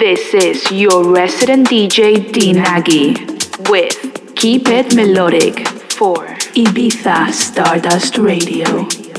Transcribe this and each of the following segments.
This is your resident DJ D Nagy with Keep It Melodic for Ibiza Stardust Radio.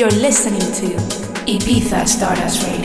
You're listening to Ibiza Stardust Radio.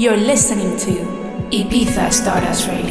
You're listening to Ibiza Stardust Radio.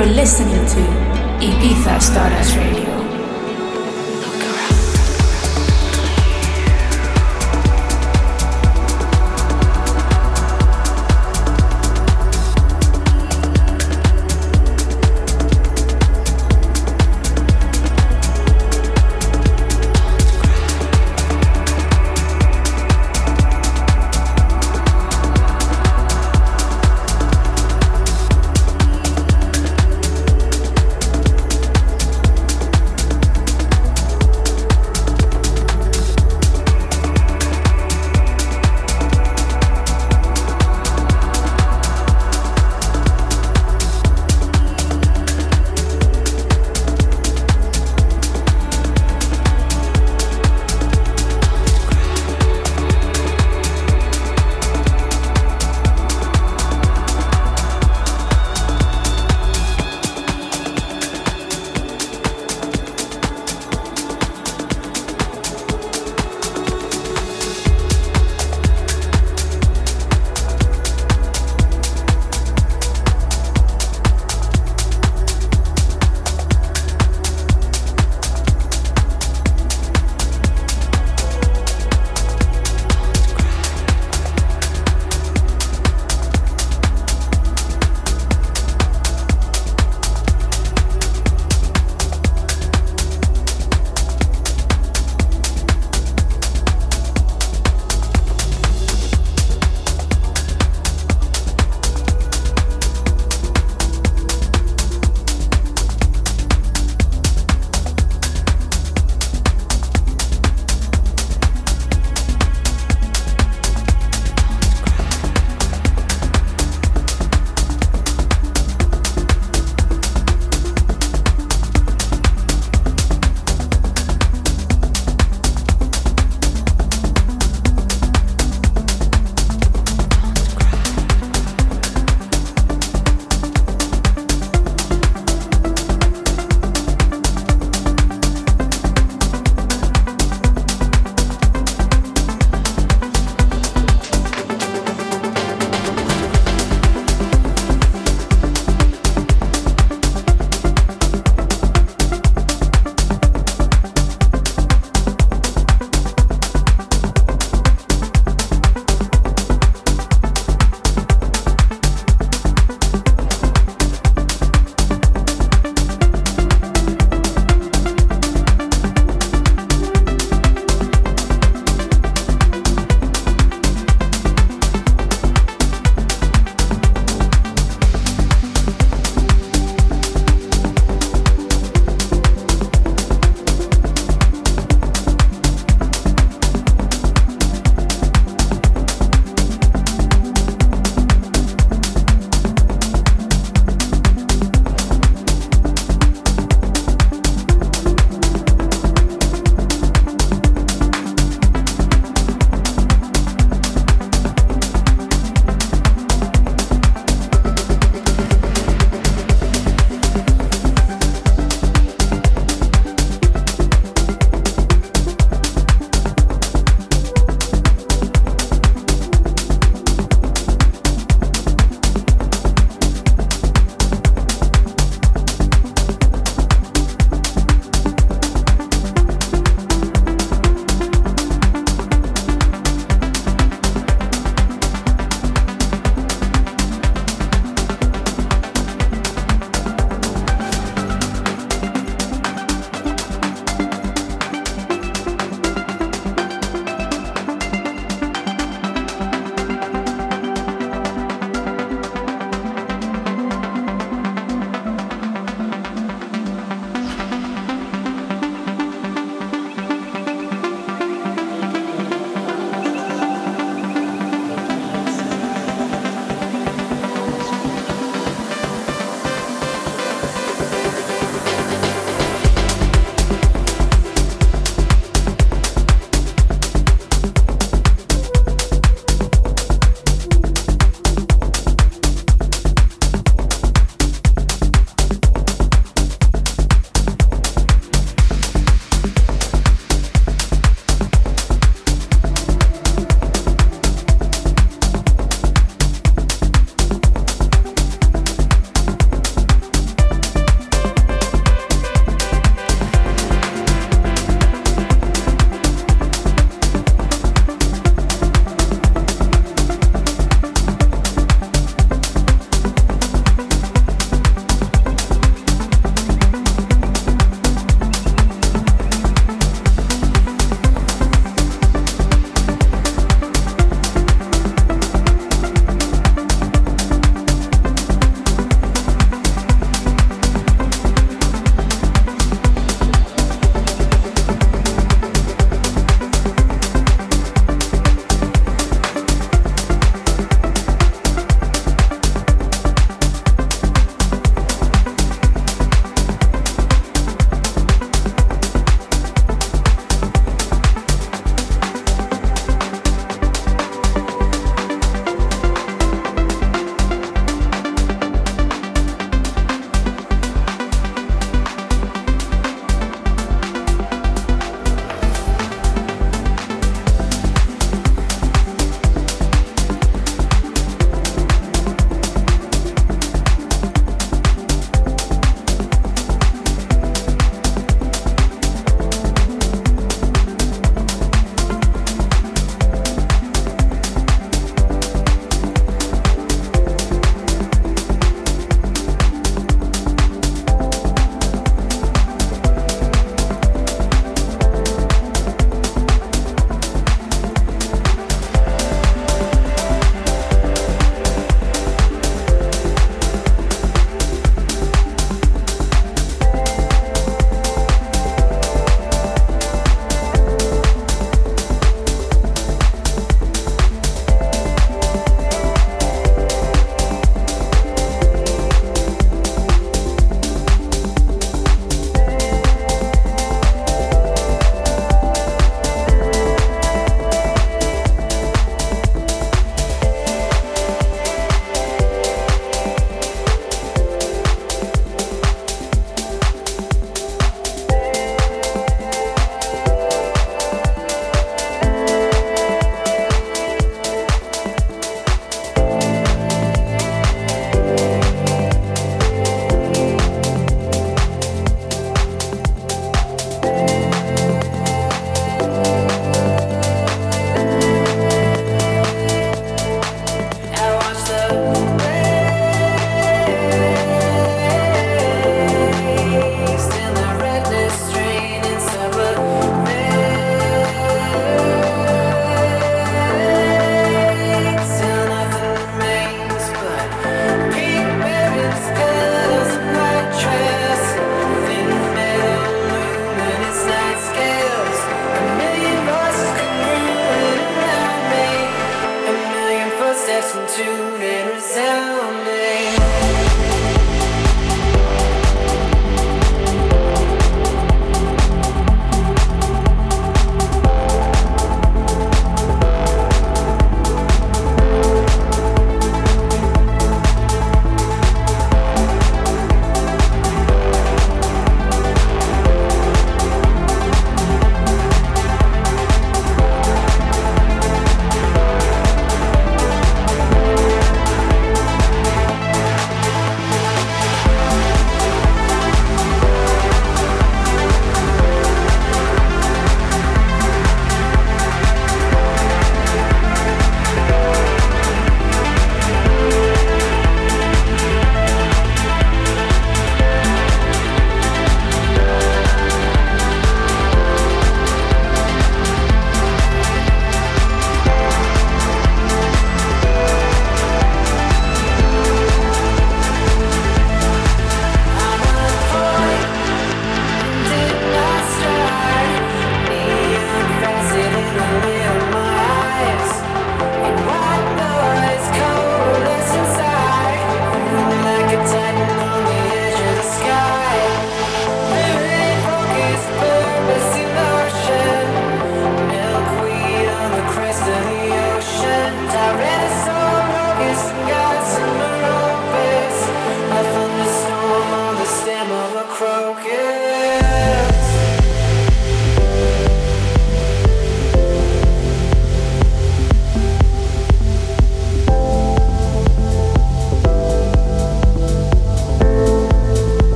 Listening to Ibiza Stardust Radio.